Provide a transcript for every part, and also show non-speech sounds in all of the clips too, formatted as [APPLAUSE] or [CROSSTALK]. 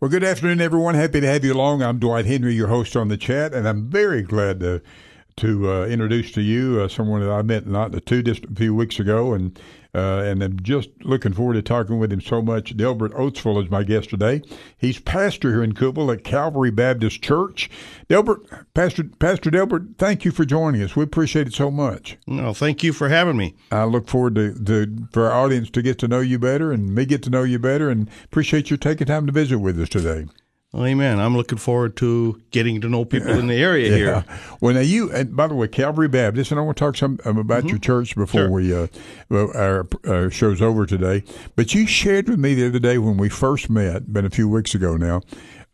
Well, good afternoon, everyone. Happy to have you along. I'm Dwight Henry, your host on the chat, and I'm very glad to to uh, introduce to you uh, someone that I met not too distant a few weeks ago, and uh, and I'm just looking forward to talking with him so much. Delbert Oatsvall is my guest today. He's pastor here in Cookeville at Calvary Baptist Church. Delbert, Pastor Pastor Delbert, thank you for joining us. We appreciate it so much. No, thank you for having me. I look forward to, to for our audience to get to know you better, and me get to know you better, and appreciate you taking time to visit with us today. Well, amen. I'm looking forward to getting to know people in the [LAUGHS] area yeah. here. Well, now you, and by the way, Calvary Baptist, and I want to talk some um, about mm-hmm. your church before sure. we uh, our, our show's over today. But you shared with me the other day when we first met, been a few weeks ago now,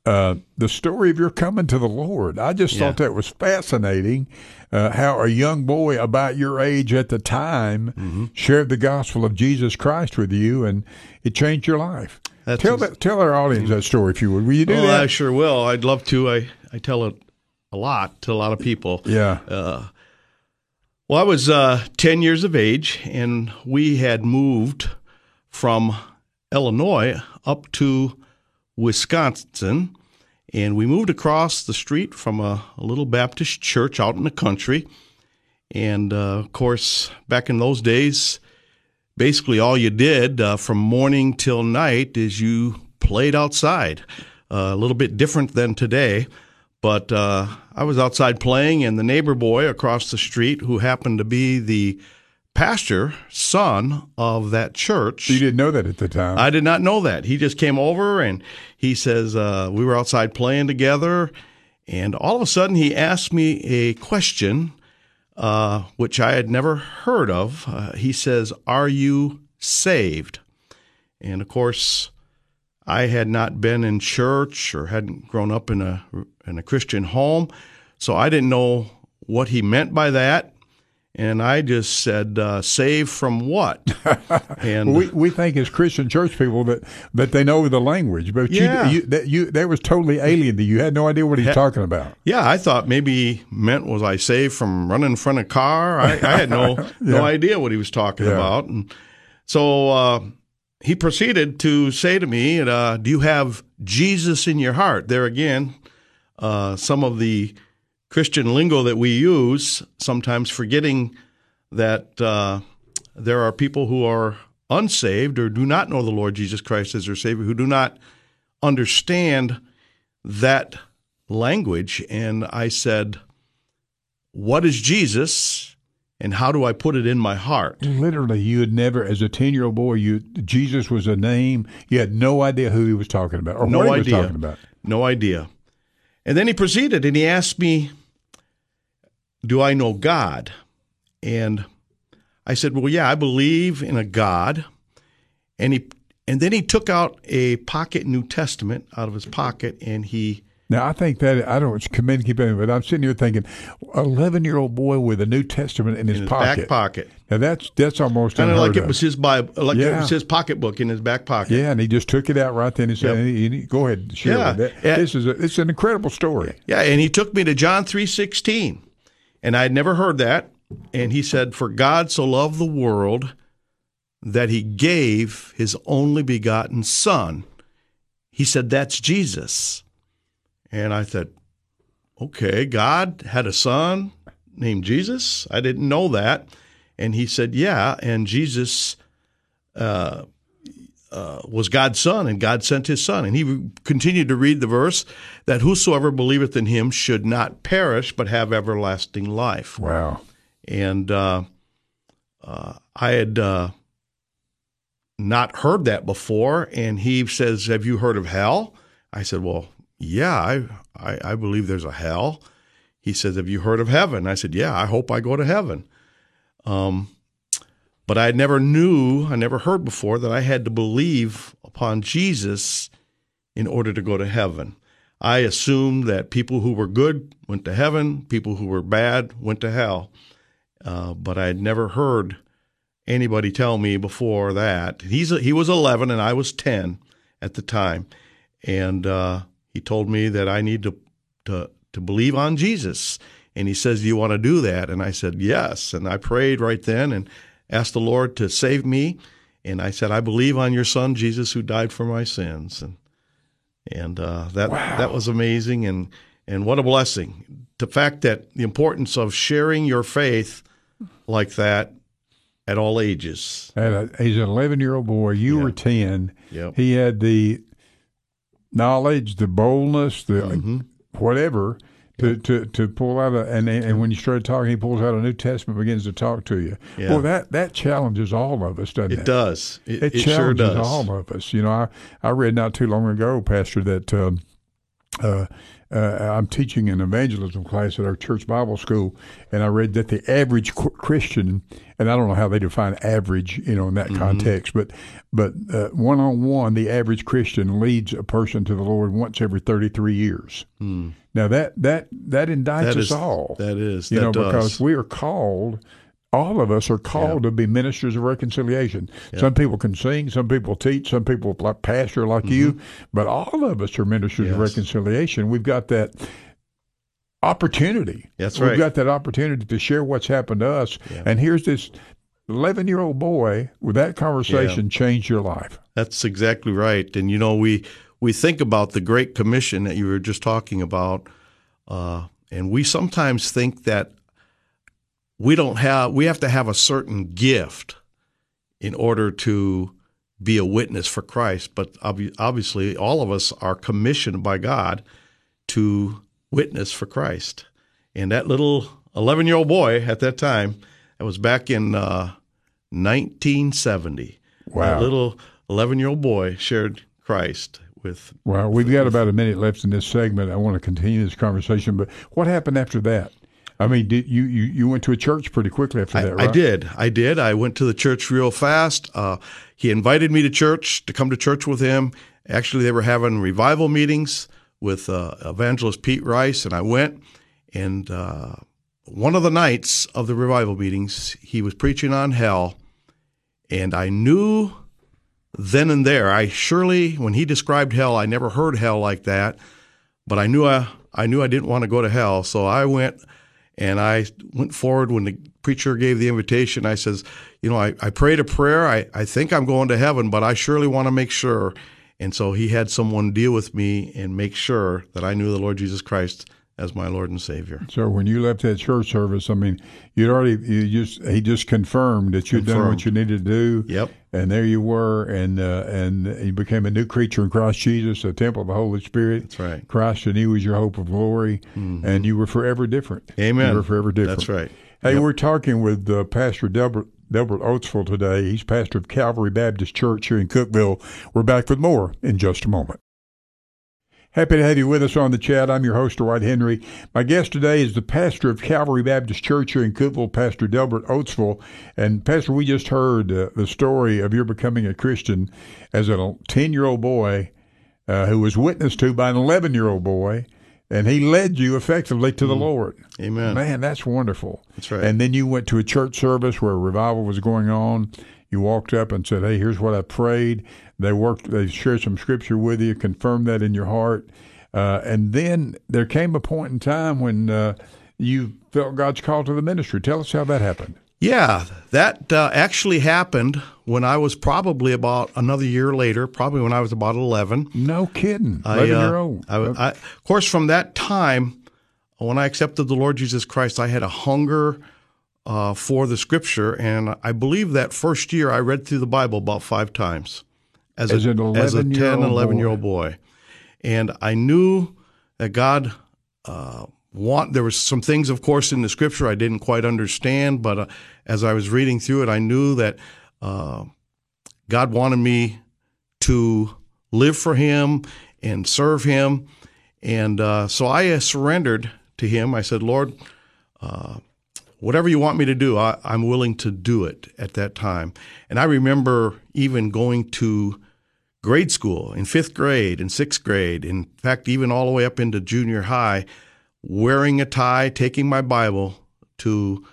uh, the story of your coming to the Lord. I just yeah. thought that was fascinating. Uh, how a young boy about your age at the time mm-hmm. shared the gospel of Jesus Christ with you, and it changed your life. That's tell that, tell our audience that story if you would. Will you do well, that? I sure will. I'd love to. I, I tell it a lot to a lot of people. Yeah. Uh, well, I was uh, 10 years of age, and we had moved from Illinois up to Wisconsin. And we moved across the street from a, a little Baptist church out in the country. And uh, of course, back in those days, basically all you did uh, from morning till night is you played outside. Uh, a little bit different than today, but uh, I was outside playing, and the neighbor boy across the street, who happened to be the pastor, son of that church. You didn't know that at the time. I did not know that. He just came over and he says, uh, We were outside playing together, and all of a sudden he asked me a question uh, which I had never heard of. Uh, he says, Are you saved? And of course, I had not been in church or hadn't grown up in a in a Christian home, so I didn't know what he meant by that. And I just said, uh, "Save from what?" [LAUGHS] And we we think as Christian church people that that they know the language, but yeah. you, you that you that was totally alien to you. You had no idea what he's talking about. Yeah, I thought maybe he meant was I saved from running in front of a car. I, I had no [LAUGHS] yeah. no idea what he was talking yeah. about, and so uh, he proceeded to say to me, uh, "Do you have Jesus in your heart?" There again, uh, some of the Christian lingo that we use, sometimes forgetting that uh, there are people who are unsaved or do not know the Lord Jesus Christ as their Savior, who do not understand that language. And I said, What is Jesus? And how do I put it in my heart? Literally, you had never, as a ten-year-old boy, you Jesus was a name. You had no idea who he was talking about or no what idea. he was talking about. No idea. And then he proceeded and he asked me do I know God? And I said, Well, yeah, I believe in a God. And he and then he took out a pocket New Testament out of his pocket and he now I think that I don't commend keep it, but I'm sitting here thinking, eleven year old boy with a New Testament in his, in his pocket, back pocket. Now that's that's almost kind of like it was his Bible, like yeah. it was his pocketbook in his back pocket. Yeah, and he just took it out right then and said, yep. "Go ahead, share yeah. that." This is a, it's an incredible story. Yeah, and he took me to John three sixteen. And I had never heard that. And he said, For God so loved the world that he gave his only begotten Son. He said, That's Jesus. And I thought, Okay, God had a son named Jesus? I didn't know that. And he said, Yeah. And Jesus uh, uh, was God's son, and God sent his son. And he continued to read the verse that whosoever believeth in him should not perish, but have everlasting life. Wow. And uh, uh, I had uh, not heard that before. And he says, Have you heard of hell? I said, Well, yeah, I, I, I believe there's a hell. He says, Have you heard of heaven? I said, Yeah, I hope I go to heaven. Um, but I never knew, I never heard before that I had to believe upon Jesus in order to go to heaven. I assumed that people who were good went to heaven, people who were bad went to hell. Uh, but I had never heard anybody tell me before that. He's he was 11 and I was 10 at the time, and uh, he told me that I need to to to believe on Jesus. And he says, "Do you want to do that?" And I said, "Yes." And I prayed right then, and asked the Lord to save me. And I said, I believe on your son, Jesus, who died for my sins. And, and uh, that that was amazing, and and what a blessing. The fact that the importance of sharing your faith like that at all ages. At a, he's an 11 year old boy. You Yeah. were 10. Yep. He had the knowledge, the boldness, the Mm-hmm. whatever. To, to, to pull out a and and when you start talking, he pulls out a New Testament, begins to talk to you. Yeah. Well, that that challenges all of us, doesn't it? It does. It, It, it sure challenges does. all of us. You know, I, I read not too long ago, Pastor, that um, uh, uh, I'm teaching an evangelism class at our church Bible school, and I read that the average Christian, and I don't know how they define average, you know, in that Mm-hmm. context, but but one on one, the average Christian leads a person to the Lord once every 33 years. Now that that that indicts. That us all. that is. you that know, does. because we are called. All of us are called to be ministers of reconciliation. Some people can sing, some people teach, some people like pastor like you, but all of us are ministers of Mm-hmm. Reconciliation. We've got that opportunity. That's right. We've got that opportunity to share what's happened to us. Yeah. And here's this 11 year old boy with that conversation changed your life. That's exactly right. And you know, we we think about the Great Commission that you were just talking about, uh, and we sometimes think that we don't have we have to have a certain gift in order to be a witness for Christ. But obvi- obviously, all of us are commissioned by God to witness for Christ. And that little 11 year old boy at that time, that was back in uh, 1970. Wow. That little 11 year old boy shared Christ with. Well, we've got about a minute left in this segment. I want to continue this conversation, but what happened after that? I mean, did you, you, you went to a church pretty quickly after I, that, right? I did. I did. I went to the church real fast. Uh, he invited me to church to come to church with him. Actually, they were having revival meetings with uh, evangelist Pete Rice, and I went. And uh, one of the nights of the revival meetings, he was preaching on hell, and I knew then and there. I surely, when he described hell, I never heard hell like that, but I knew I, I knew I didn't want to go to hell, so I went and I went forward when the preacher gave the invitation. I says, you know, I, I prayed a prayer. I, I think I'm going to heaven, but I surely want to make sure. And so he had someone deal with me and make sure that I knew the Lord Jesus Christ as my Lord and Savior. So when you left that church service, I mean, you'd already you just he just confirmed that you'd done what you needed to do. Yep. And there you were, and uh, and you became a new creature in Christ Jesus, a temple of the Holy Spirit. That's right. Mm-hmm. Christ and He was your hope of glory, and you were forever different. Amen. You were forever different. That's right. Hey, we're talking with uh, Pastor Delbert, Delbert Oatsvall today. He's pastor of Calvary Baptist Church here in Cookeville. We're back with more in just a moment. Happy to have you with us on the chat. I'm your host, Dwight Henry. My guest today is the pastor of Calvary Baptist Church here in Cookeville, Pastor Delbert Oatsvall. And Pastor, we just heard uh, the story of your becoming a Christian as a 10 year old boy uh, who was witnessed to by an 11 year old boy, and he led you effectively to the Lord. Amen. Man, that's wonderful. That's right. And then you went to a church service where a revival was going on. You walked up and said, "Hey, here's what I prayed." They worked. They shared some scripture with you, confirmed that in your heart, uh, and then there came a point in time when uh, you felt God's call to the ministry. Tell us how that happened. Yeah, that uh, actually happened when I was probably about another year later, probably when I was about 11. No kidding. I, Eleven uh, year old. I, I, of course, from that time, when I accepted the Lord Jesus Christ, I had a hunger uh, for the Scripture, and I believe that first year I read through the Bible about five times as, As a, an as a 10, 11-year-old 11 year old boy, and I knew that God. Uh, want there was some things, of course, in the Scripture I didn't quite understand, but uh, as I was reading through it, I knew that uh, God wanted me to live for Him and serve Him. And uh, so I surrendered to Him. I said, Lord, uh, whatever you want me to do, I, I'm willing to do it at that time. And I remember even going to grade school in fifth grade and sixth grade, in fact, even all the way up into junior high, wearing a tie, taking my Bible to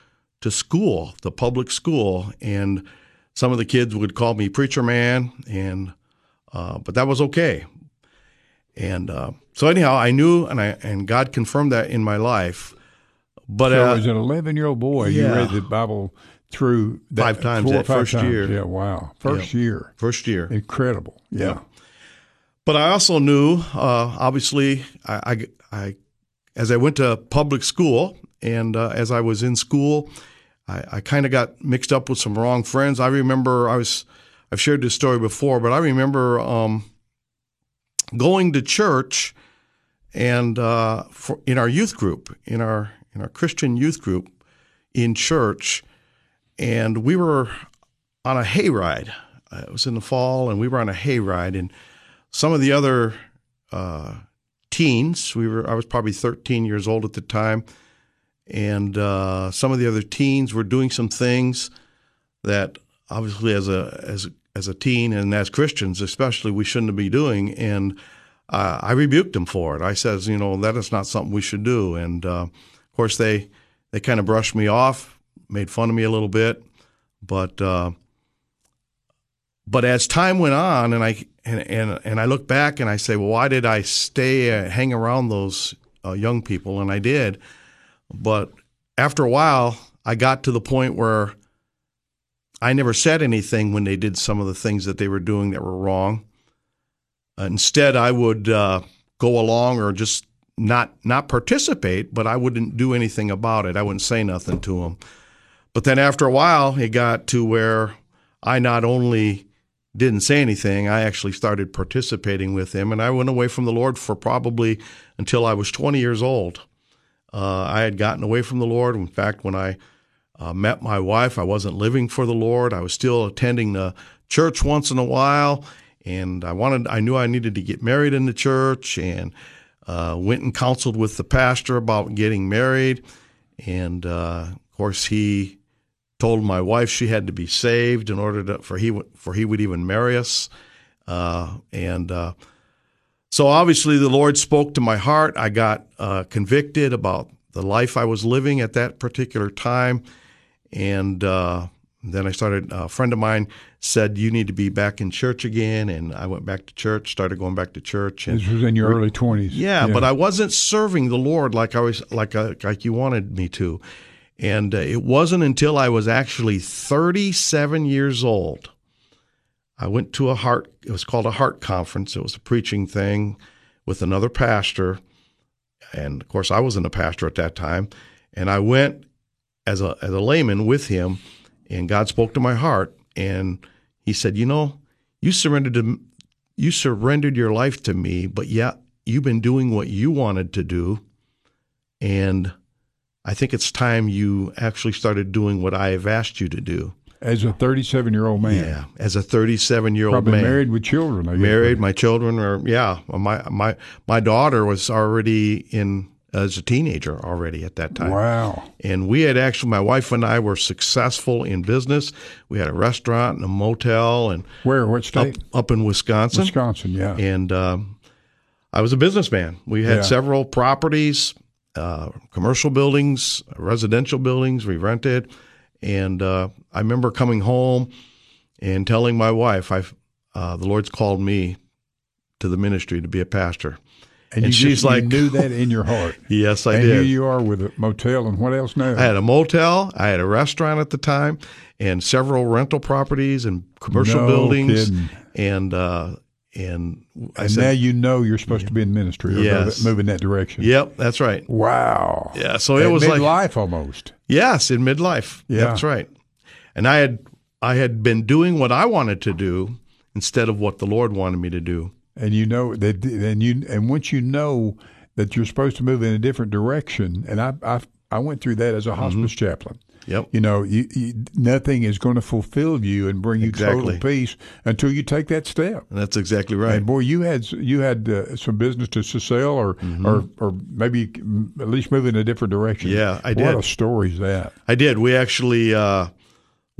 to school, the public school, and some of the kids would call me preacher man, and uh, but that was okay. And uh, so anyhow, I knew, and I and God confirmed that in my life. But So uh, as an 11 year old boy, you read the Bible through that, Five times four that five first times. year. Yeah, wow. First year. first year, Incredible. Yeah. but I also knew, uh, obviously, I, I, I, as I went to public school and uh, as I was in school, I, I kind of got mixed up with some wrong friends. I remember I was, I've shared this story before, but I remember um, going to church and uh, for, in our youth group, in our in our Christian youth group in church, and we were on a hayride. It was in the fall, and we were on a hayride, and some of the other uh, teens, we were I was probably 13 years old at the time, and uh, some of the other teens were doing some things that obviously as a as as a teen and as Christians especially we shouldn't be doing and uh, I rebuked them for it. I says, you know, that is not something we should do. And uh, of course, they they kind of brushed me off, made fun of me a little bit, but uh, but as time went on, and I and, and and I look back and I say, well, why did I stay uh, hang around those uh, young people? And I did, but after a while, I got to the point where I never said anything when they did some of the things that they were doing that were wrong. Instead, I would uh, go along or just not not participate, but I wouldn't do anything about it. I wouldn't say nothing to them. But then after a while, it got to where I not only didn't say anything, I actually started participating with him, and I went away from the Lord for probably until I was 20 years old. Uh, I had gotten away from the Lord. In fact, when I uh, met my wife, I wasn't living for the Lord. I was still attending the church once in a while, and I wanted I knew I needed to get married in the church and uh, went and counseled with the pastor about getting married. And uh, of course he told my wife she had to be saved in order to for he for he would even marry us. Uh, and uh, so obviously the Lord spoke to my heart. I got uh, convicted about the life I was living at that particular time. And uh, then I started, a friend of mine said, You need to be back in church again. And I went back to church, started going back to church. And this was in your early 20s. Yeah, yeah, but I wasn't serving the Lord like I was, like, I, like you wanted me to. And uh, it wasn't until I was actually 37 years old. I went to a heart, it was called a heart conference. It was a preaching thing with another pastor. And of course, I wasn't a pastor at that time. And I went as a, as a layman with him and God spoke to my heart and he said, "You know, you surrendered to you surrendered your life to me, but yet you've been doing what you wanted to do and I think it's time you actually started doing what I have asked you to do." As a 37 year old man. Yeah, as a 37 year old Probably man. married with children. Married, my children are yeah. My my my daughter was already in as a teenager already at that time. Wow. And we had actually, my wife and I were successful in business. We had a restaurant and a motel and where, what state? Up, up in Wisconsin. Wisconsin, yeah. And um, I was a businessman. We had yeah. several properties, uh, commercial buildings, residential buildings we rented. And uh, I remember coming home and telling my wife, I've, uh, the Lord's called me to the ministry to be a pastor. And, and she's just, like, knew that in your heart. [LAUGHS] yes, I and did. here you are with a motel, and what else now? I had a motel, I had a restaurant at the time, and several rental properties and commercial no buildings. Kidding. And uh, and, and said, now you know you're supposed to be in ministry or yes. move in that direction. Yep, that's right. Wow. Yeah, so it was midlife like midlife almost. Yes, in midlife. Yeah, that's right. And I had I had been doing what I wanted to do instead of what the Lord wanted me to do and you know that and you and once you know that you're supposed to move in a different direction and i i, I went through that as a hospice mm-hmm. chaplain Yep. You know, you, you, nothing is going to fulfill you and bring you exactly. total peace until you take that step. And that's exactly right. And boy, you had you had uh, some business to sell, or mm-hmm. or or maybe at least move in a different direction. Yeah, I did. What a story is that? I did. We actually. Uh,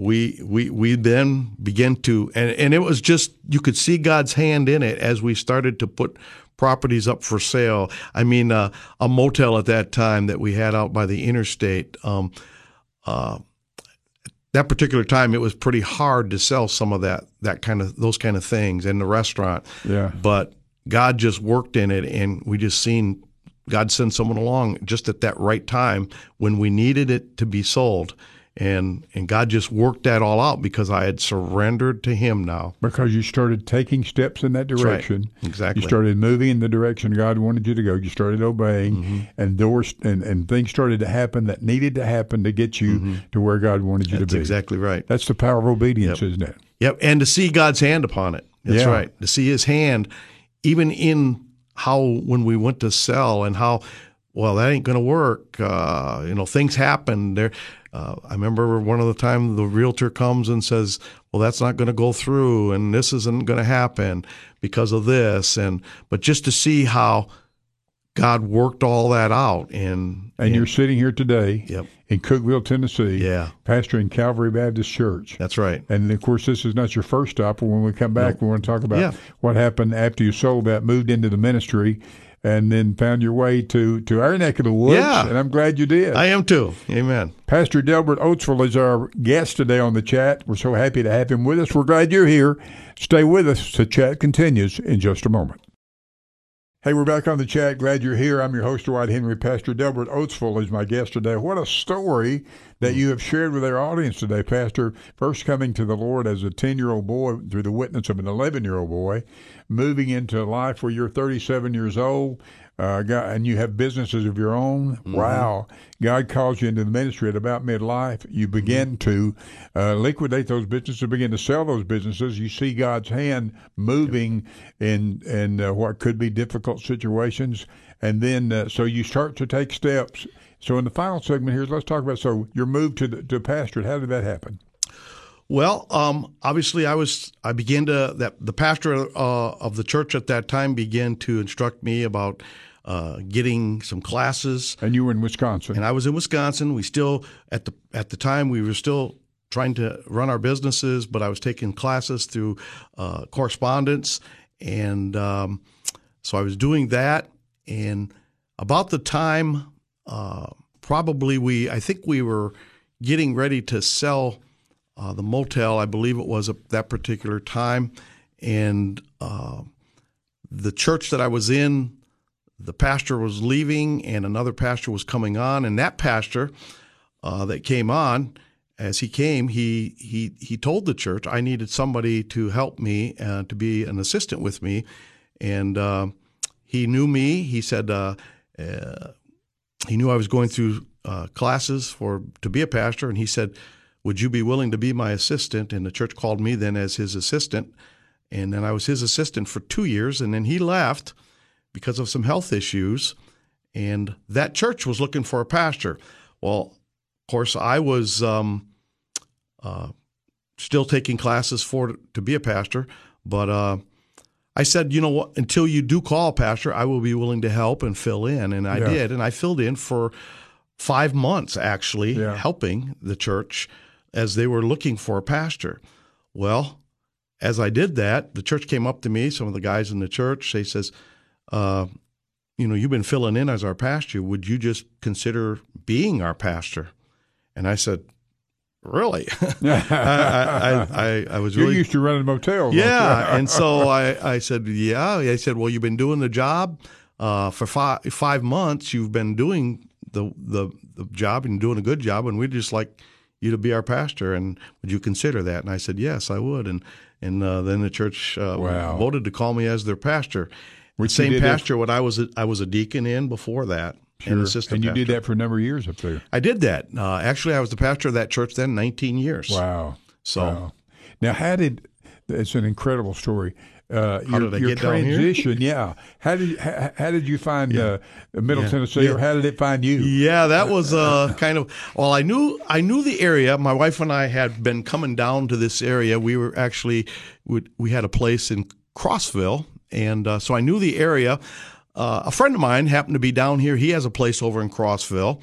we we we then began to and, and it was just you could see God's hand in it as we started to put properties up for sale. I mean, uh, a motel at that time that we had out by the interstate. Um, uh, that particular time, it was pretty hard to sell some of that that kind of those kind of things in the restaurant. Yeah. But God just worked in it, and we just seen God send someone along just at that right time when we needed it to be sold and and God just worked that all out because I had surrendered to Him now. Because you started taking steps in that right. direction. Exactly. You started moving in the direction God wanted you to go. You started obeying, Mm-hmm. and doors and, and things started to happen that needed to happen to get you to where God wanted you Mm-hmm. That's to be. exactly right. That's the power of obedience, isn't it? Yep, and to see God's hand upon it. That's Yeah. right. To see His hand, even in how when we went to sell and how well that ain't going to work. Uh, you know, things happen. There, uh, I remember one of the time the realtor comes and says, "Well, that's not going to go through, and this isn't going to happen because of this." And but just to see how God worked all that out, and And you're sitting here today Yep. in Cookeville, Tennessee, Yeah. pastoring Calvary Baptist Church. that's right. And of course, this is not your first stop. When we come back, we want to talk about Yeah. what happened after you sold that, moved into the ministry, and then found your way to, to our neck of the woods. Yeah. And I'm glad you did. I am too. Amen. Pastor Delbert Oatsvall is our guest today on the chat. We're so happy to have him with us. We're glad you're here. Stay with us. The chat continues in just a moment. Hey, we're back on the chat. Glad you're here. I'm your host, Dwight Henry. Pastor Delbert Oatsvall is my guest today. What a story that hmm. you have shared with our audience today, Pastor. First coming to the Lord as a 10 year old boy through the witness of an 11 year old boy, moving into life where you're 37 years old, uh, God, and you have businesses of your own. Wow. God calls you into the ministry at about midlife. You begin to uh, liquidate those businesses, begin to sell those businesses. You see God's hand moving in in uh, what could be difficult situations, and then uh, so you start to take steps. So in the final segment here, let's talk about so your move to the, to pastorate. How did that happen? Well, um, obviously, I was I began to that the pastor uh, of the church at that time began to instruct me about uh, getting some classes, And you were in Wisconsin. and I was in Wisconsin. We still at the at the time we were still trying to run our businesses, but I was taking classes through uh, correspondence, and um, so I was doing that. And about the time, uh, probably we I think we were getting ready to sell uh, the motel. I believe it was at that particular time, and uh, the church that I was in, the pastor was leaving, and another pastor was coming on, and that pastor uh, that came on. As he came, he he he told the church I needed somebody to help me uh, to be an assistant with me, and uh, he knew me. He said uh, uh, he knew I was going through classes for to be a pastor, and he said, "Would you be willing to be my assistant?" And the church called me then as his assistant, and then I was his assistant for two years, and then he left because of some health issues, and that church was looking for a pastor. Well, of course, I was um, uh, still taking classes for to be a pastor, but uh, I said, you know what? Until you do call a pastor, I will be willing to help and fill in, and I Yeah. did, and I filled in for five months actually, Yeah. helping the church as they were looking for a pastor. Well, as I did that, the church came up to me. Some of the guys in the church, they says, uh, "You know, you've been filling in as our pastor. Would you just consider being our pastor?" And I said, "Really?" [LAUGHS] I, I, I, I was [LAUGHS] You're really used to running motels. yeah, and so [LAUGHS] I, I said, yeah. I said, well, you've been doing the job uh, for five five months. You've been doing the, the the job and doing a good job, and we'd just like you to be our pastor. And would you consider that? And I said, yes, I would. And and uh, then the church uh, Wow. voted to call me as their pastor. Which the same pastor what I was a, I was a deacon in before that, and assistant. and you did that for a number of years up there. I did that. Uh, actually, I was the pastor of that church then, 19 years. Wow. So. Wow. Now, how did it's an incredible story. Uh, How your, did I your get down here? transition? yeah. How did how, how did you find uh, Middle Yeah. Tennessee, or how did it find you? Yeah, that was uh, kind of well. I knew I knew the area. My wife and I had been coming down to this area. We were actually we, we had a place in Crossville, and uh, so I knew the area. Uh, a friend of mine happened to be down here. He has a place over in Crossville,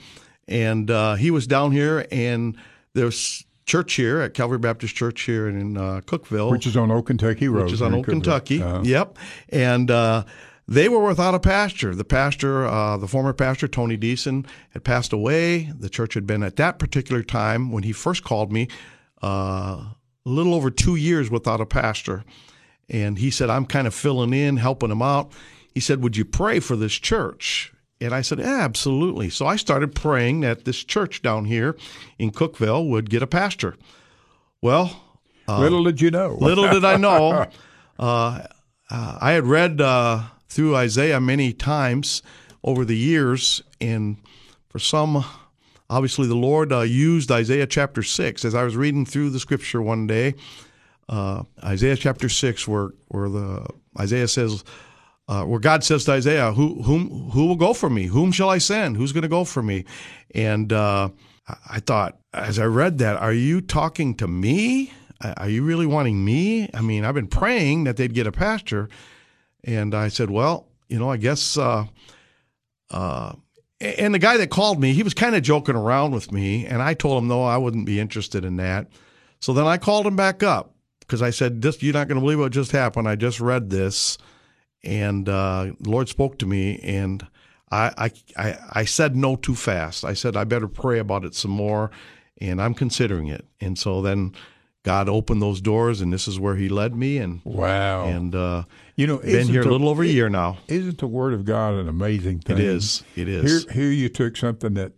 and uh, he was down here. And there's church here at Calvary Baptist Church here in uh, Cookeville, Which is on Old Kentucky Road. which is on Old Cookeville. Kentucky. Uh-huh. Yep. And uh, they were without a pastor. The pastor, uh, the former pastor, Tony Deason, had passed away. The church had been at that particular time when he first called me uh, a little over two years without a pastor. And he said, I'm kind of filling in, helping him out. He said, Would you pray for this church? And I said, absolutely. So I started praying that this church down here in Cookeville would get a pastor. Well, little did you know. [LAUGHS] little did I know. Uh, uh, I had read uh, through Isaiah many times over the years, and for some, obviously, the Lord uh, used Isaiah chapter 6. As I was reading through the scripture one day, uh, Isaiah chapter 6, where, where the Isaiah says, uh, where God says to Isaiah, "Who whom who will go for me? Whom shall I send? Who's going to go for me?" And uh, I thought, as I read that, are you talking to me? Are you really wanting me? I mean, I've been praying that they'd get a pastor, and I said, well, you know, I guess. Uh, uh, and the guy that called me, he was kind of joking around with me, and I told him no, I wouldn't be interested in that. So then I called him back up because I said, "This, you're not going to believe what just happened. I just read this." And uh, the Lord spoke to me, and I, I I said no too fast. I said I better pray about it some more, and I'm considering it. And so then God opened those doors, and this is where He led me. And wow, and uh, you know, been here a little over a year now. Isn't the Word of God an amazing thing? It is. It is. Here, here you took something that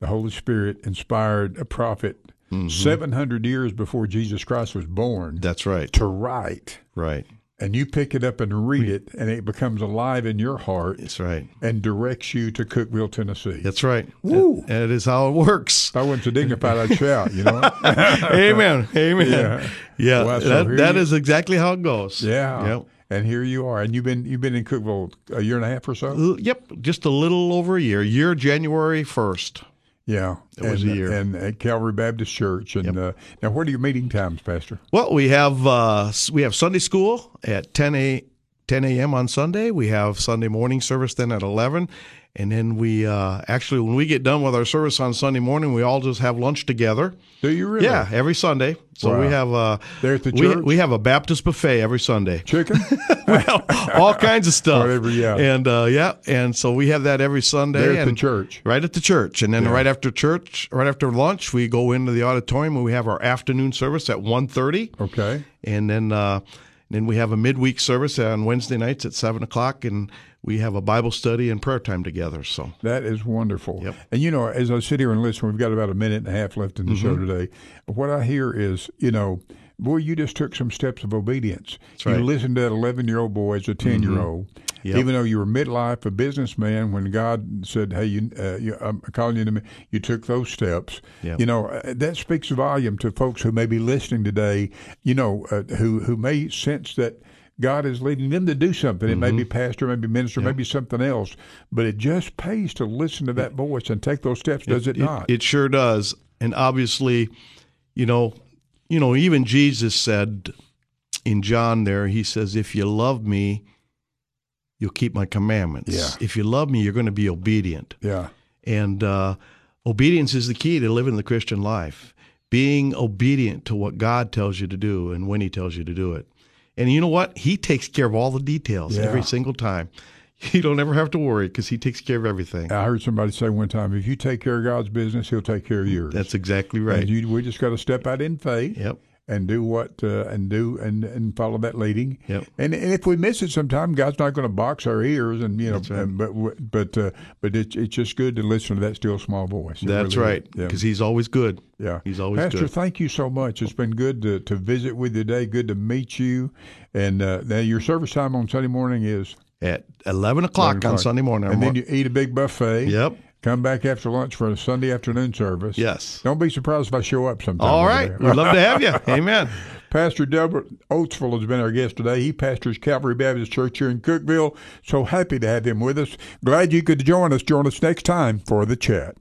the Holy Spirit inspired a prophet. Mm-hmm. 700 years before Jesus Christ was born. That's right. To write. Right and you pick it up and read it, and it becomes alive in your heart. That's right. And directs you to Cookeville, Tennessee. That's right. Woo! That, that is how it works. If I wasn't so dignified, I'd shout, you know? [LAUGHS] Amen. Amen. Yeah. yeah. Well, so that, that is exactly how it goes. Yeah. Yep. And here you are, and you've been you've been in Cookeville a year and a half or so. Uh, yep, just a little over a year. Year January first. Yeah, it was a year. And at Calvary Baptist Church. And yep. uh, now, what are your meeting times, Pastor? Well, we have uh, we have Sunday school at 10 a 10 a.m. on Sunday. We have Sunday morning service then at 11, and then we uh, actually, when we get done with our service on Sunday morning, we all just have lunch together. Do you really? Yeah, every Sunday. So wow. we have uh, there at the church. We, we, have a Baptist buffet every Sunday. Chicken, [LAUGHS] well, all kinds of stuff. Whatever, yeah. And uh, yeah, and so we have that every Sunday. There at and the church. Right at the church, and then yeah. right after church, right after lunch, we go into the auditorium and we have our afternoon service at 1.30. Okay. And then uh, then we have a midweek service on Wednesday nights at seven o'clock, and we have a Bible study and prayer time together. So that is wonderful. Yep. And you know, as I sit here and listen, we've got about a minute and a half left in the mm-hmm. show today. What I hear is, you know, boy, you just took some steps of obedience. Right. You listened to that 11 year old boy as a 10 year old. Mm-hmm. Yep. Even though you were midlife, a businessman, when God said, "Hey, you, uh, you, I'm calling you to me," you took those steps. Yep. You know uh, that speaks volume to folks who may be listening today. You know, uh, who who may sense that God is leading them to do something. It mm-hmm. may be pastor, maybe minister, maybe something else, but it just pays to listen to that voice and take those steps, does it, it not? It, it sure does. And obviously, you know, you know, even Jesus said in John there, he says, "If you love me, you'll keep my commandments. Yeah. If you love me, you're going to be obedient." Yeah. And uh, obedience is the key to living the Christian life. Being obedient to what God tells you to do and when He tells you to do it. And you know what? He takes care of all the details yeah. every single time. [LAUGHS] You don't ever have to worry because he takes care of everything. I heard somebody say one time, if you take care of God's business, he'll take care of yours. That's exactly right. You, we just got to step out in faith. Yep and do what uh, and do and, and follow that leading. Yep. And and if we miss it sometime, God's not going to box our ears and you know. Right. And, but but uh, but it's it's just good to listen to that still small voice. It That's really right because yeah. He's always good. Yeah, He's always Pastor, good. thank you so much. It's been good to, to visit with you today. Good to meet you. And uh, now your service time on Sunday morning is at 11 o'clock, 11 o'clock. on Sunday morning. And then you eat a big buffet. Yep. Come back after lunch for a Sunday afternoon service. Yes. Don't be surprised if I show up sometime. All right. We'd love to have you. [LAUGHS] Amen. Pastor Delbert Oatsvall has been our guest today. He pastors Calvary Baptist Church here in Cookeville. So happy to have him with us. Glad you could join us. Join us next time for the chat.